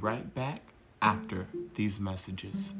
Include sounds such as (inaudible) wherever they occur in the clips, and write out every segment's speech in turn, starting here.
Right back after these messages.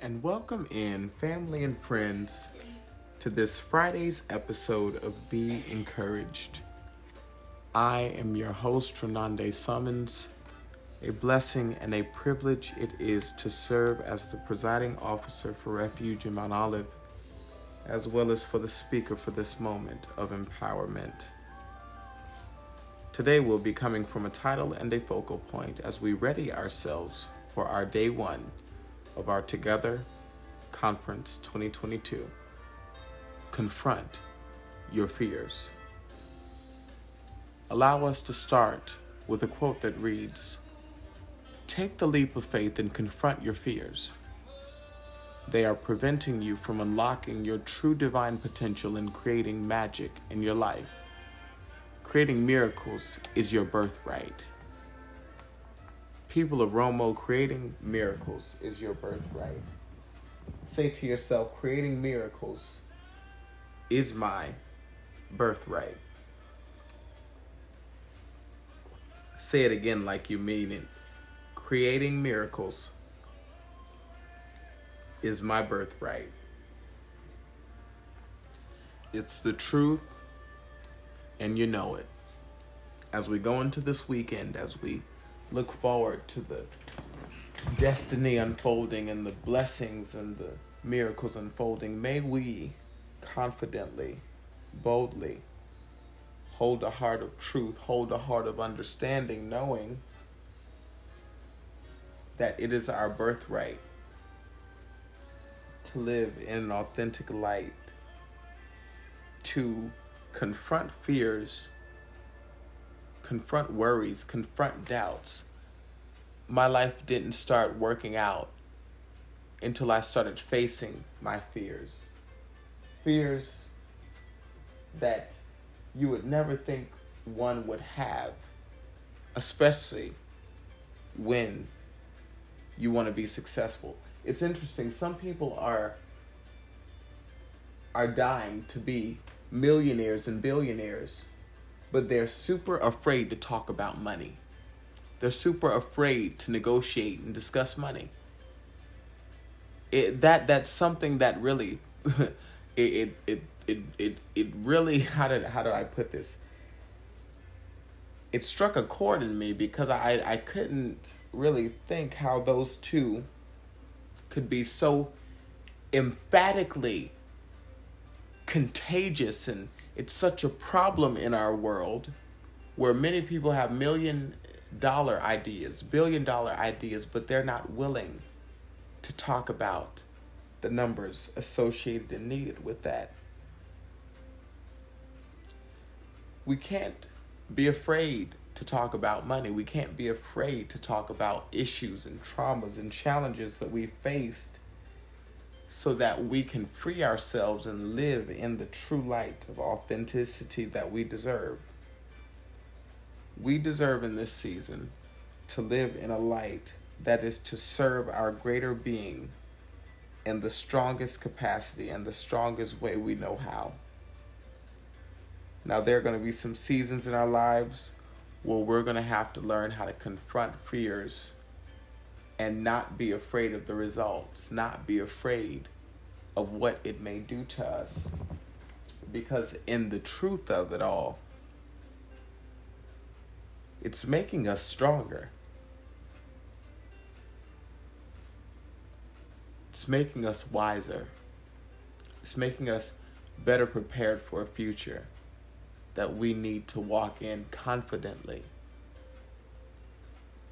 And welcome in, family and friends, to this Friday's episode of Be Encouraged. I am your host, Renande Summons. A blessing and a privilege it is to serve as the presiding officer for Refuge in Mount Olive, as well as for the speaker for this moment of empowerment. Today we'll be coming from a title and a focal point as we ready ourselves for our day one of our Together Conference 2022. Confront your fears. Allow us to start with a quote that reads Take the leap of faith and confront your fears. They are preventing you from unlocking your true divine potential and creating magic in your life. Creating miracles is your birthright. People of Romo, creating miracles is your birthright. Say to yourself, creating miracles is my birthright. Say it again like you mean it. Creating miracles is my birthright. It's the truth, and you know it. As we go into this weekend, as we look forward to the destiny unfolding and the blessings and the miracles unfolding, may we confidently, boldly hold a heart of truth, hold a heart of understanding, knowing that it is our birthright to live in an authentic light, to confront fears, confront worries, confront doubts. My life didn't start working out until I started facing my fears. Fears that you would never think one would have, especially when you want to be successful. It's interesting. Some people are are dying to be millionaires and billionaires, but they're super afraid to talk about money. They're super afraid to negotiate and discuss money. It that that's something that really (laughs) it, it it it it it really (laughs) how did how do I put this? It struck a chord in me because I I couldn't really think how those two could be so emphatically contagious and it's such a problem in our world where many people have million dollar ideas, billion dollar ideas, but they're not willing to talk about the numbers associated and needed with that. We can't be afraid to talk about money. We can't be afraid to talk about issues and traumas and challenges that we faced so that we can free ourselves and live in the true light of authenticity that we deserve. We deserve in this season to live in a light that is to serve our greater being in the strongest capacity and the strongest way we know how. Now, there are going to be some seasons in our lives where we're going to have to learn how to confront fears and not be afraid of the results, not be afraid of what it may do to us. Because in the truth of it all, it's making us stronger. It's making us wiser. It's making us better prepared for a future that we need to walk in confidently.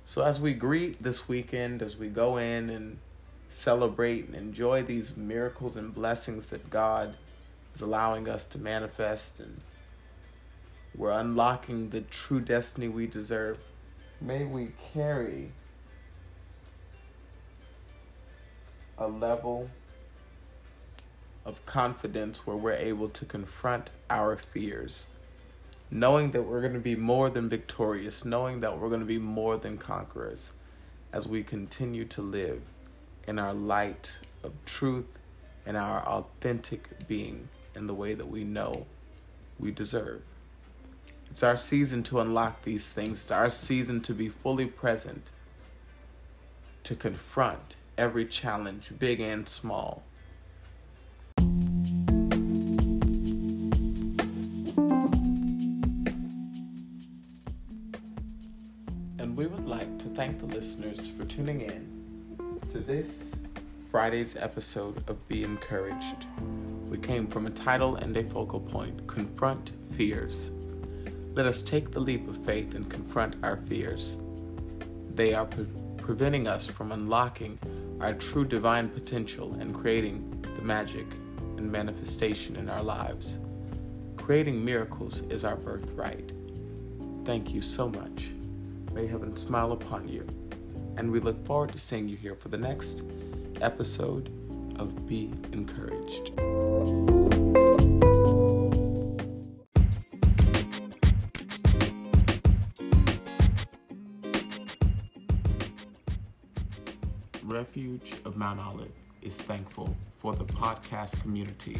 So, as we greet this weekend, as we go in and celebrate and enjoy these miracles and blessings that God is allowing us to manifest, and we're unlocking the true destiny we deserve, may we carry a level of confidence where we're able to confront our fears, knowing that we're going to be more than victorious, knowing that we're going to be more than conquerors as we continue to live in our light of truth and our authentic being in the way that we know we deserve. It's our season to unlock these things. It's our season to be fully present, to confront every challenge, big and small. Thank the listeners for tuning in to this Friday's episode of Be Encouraged. We came from a title and a focal point Confront Fears. Let us take the leap of faith and confront our fears. They are pre- preventing us from unlocking our true divine potential and creating the magic and manifestation in our lives. Creating miracles is our birthright. Thank you so much. May heaven smile upon you. And we look forward to seeing you here for the next episode of Be Encouraged. Refuge of Mount Olive is thankful for the podcast community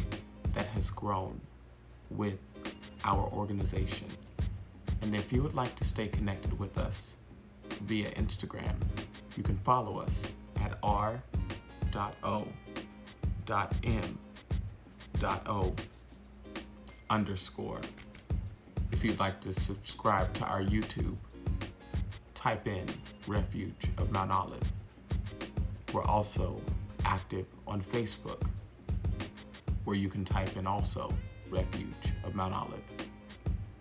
that has grown with our organization. And if you would like to stay connected with us via Instagram, you can follow us at r.o.m.o underscore. If you'd like to subscribe to our YouTube, type in Refuge of Mount Olive. We're also active on Facebook, where you can type in also Refuge of Mount Olive.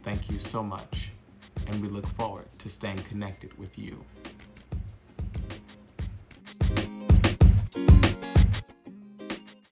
Thank you so much, and we look forward to staying connected with you.